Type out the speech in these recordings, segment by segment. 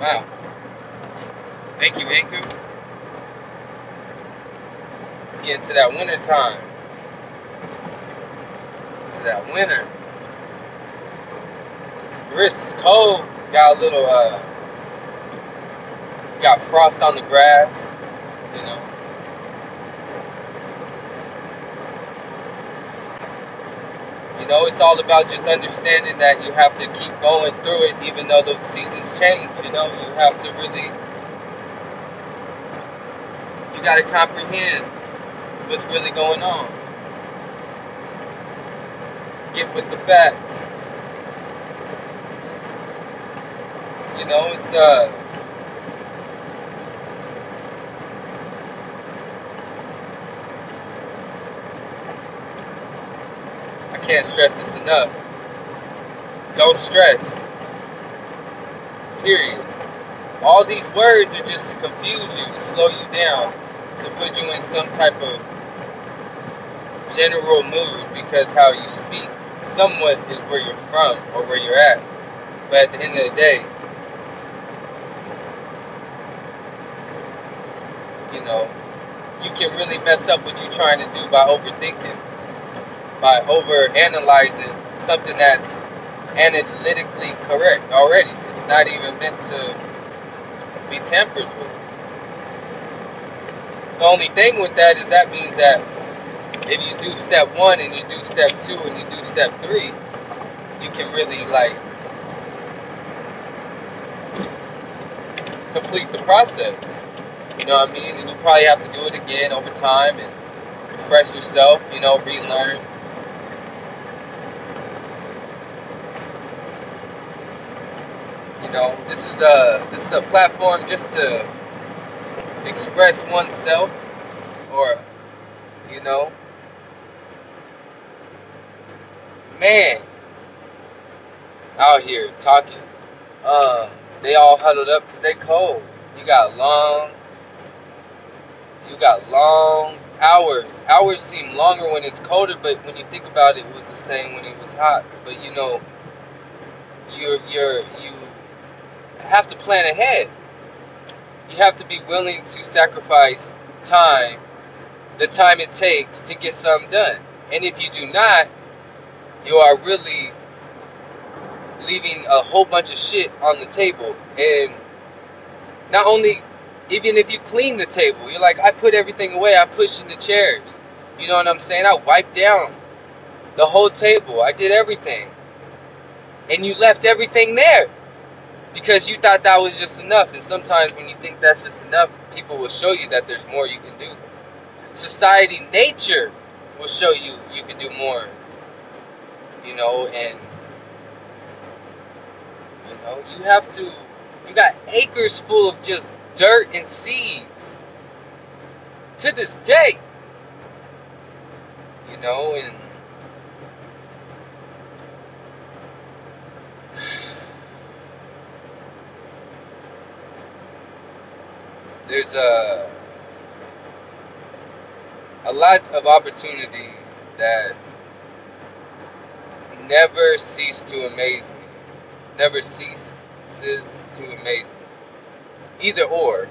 Wow. Thank you, Anchor. Let's get into that winter time. To that winter. The wrist is cold. Got a little, uh, got frost on the grass, you know. You know, it's all about just understanding that you have to keep going through it even though the seasons change, you know. You have to really you got to comprehend what's really going on. Get with the facts. You know, it's uh can't stress this enough. Don't stress. Period. All these words are just to confuse you, to slow you down, to put you in some type of general mood because how you speak somewhat is where you're from or where you're at. But at the end of the day, you know, you can really mess up what you're trying to do by overthinking, by over analyzing something that's analytically correct already. It's not even meant to be tampered with. The only thing with that is that means that if you do step one and you do step two and you do step three, you can really like complete the process. You know what I mean? And you probably have to do it again over time and refresh yourself, you know, relearn. You know, this is a this is a platform just to express oneself or you know. Man out here talking. Um they all huddled up because they cold. You got long you got long hours. Hours seem longer when it's colder but when you think about it it was the same when it was hot. But you know you're you're you have to plan ahead you have to be willing to sacrifice time, the time it takes to get something done. And if you do not, you are really leaving a whole bunch of shit on the table. And not only, even if you clean the table, you're like, I put everything away, I pushed in the chairs. You know what I'm saying? I wiped down the whole table, I did everything. And you left everything there because you thought that was just enough. And sometimes when you think that's just enough, people will show you that there's more you can do. Society, nature will show you you can do more. You know, and you know, you have to you got acres full of just dirt and seeds. To this day. You know, and there's a a lot of opportunity that never cease to amaze me. Never ceases to amaze me. Either or.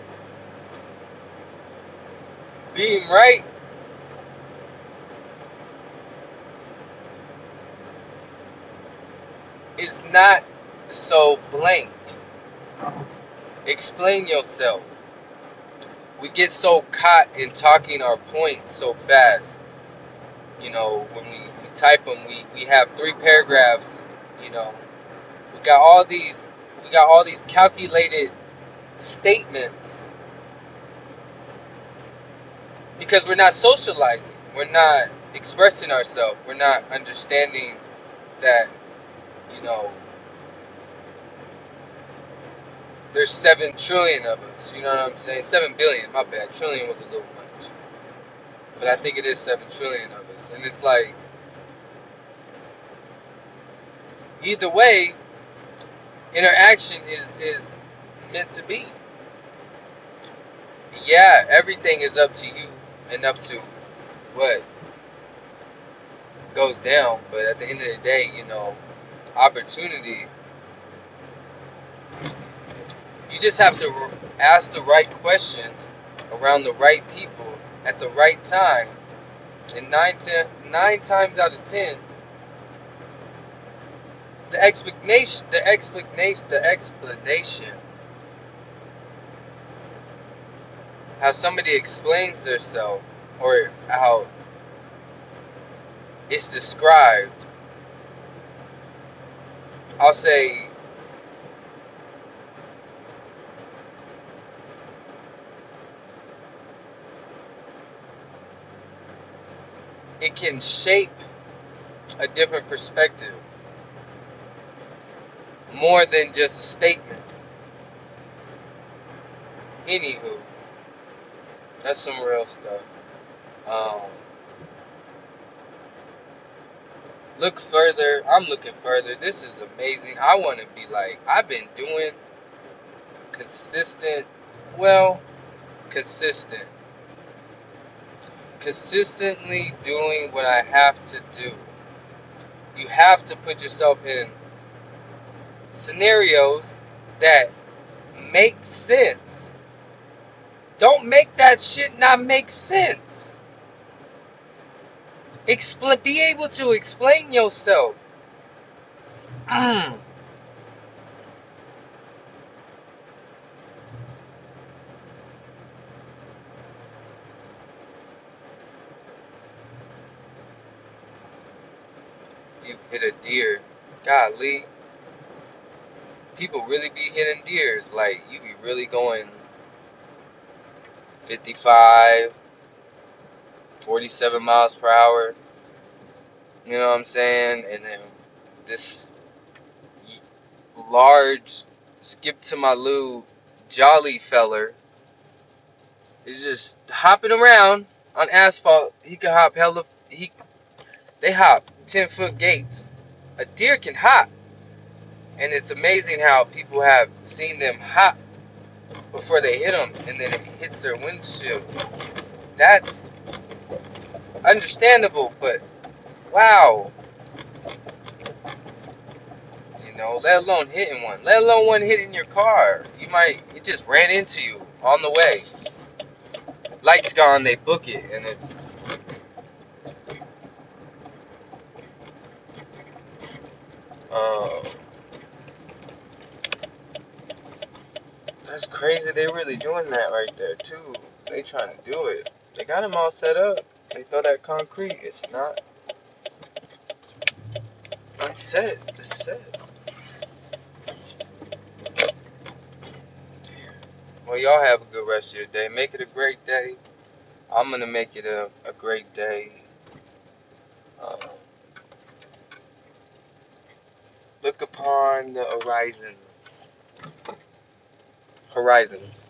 Being right is not so blank. Explain yourself we get so caught in talking our points so fast. You know, when we, we type them, we, we have three paragraphs. You know, we got all these we got all these calculated statements because we're not socializing. We're not expressing ourselves. We're not understanding that you know there's seven trillion of us. You know what I'm saying? Seven billion. My bad. Trillion was a little much, but I think it is seven trillion of us. And it's like either way, interaction is is meant to be. Yeah, everything is up to you and up to what goes down. But at the end of the day, you know, opportunity You just have to ask the right questions around the right people at the right time. And nine, times out of ten, the explanation, the explanation, the explanation, how somebody explains themselves or how it's described. I'll say it can shape a different perspective more than just a statement. Anywho, that's some real stuff. Um, look further. I'm looking further. This is amazing. I want to be like, I've been doing consistent, well, consistent. Consistently doing what I have to do. You have to put yourself in scenarios that make sense. Don't make that shit not make sense. Expl- be able to explain yourself. You hit a deer. Golly. People really be hitting deers. Like, you be really going 55, 47 miles per hour. You know what I'm saying? And then this large skip to my loo jolly feller is just hopping around on asphalt. He can hop hella he they hop 10 foot gates. A deer can hop. And it's amazing how people have seen them hop before they hit them and then it hits their windshield. That's understandable, but wow. You know, let alone hitting one. Let alone one hitting your car. You might, it just ran into you on the way. Lights gone, they book it, and it's. Uh, that's crazy. They really doing that right there too. They trying to do it. They got them all set up. They throw that concrete. It's not unset. It's set. Well, y'all have a good rest of your day. Make it a great day. I'm gonna make it a, a great day. Uh, upon the horizons. Horizons.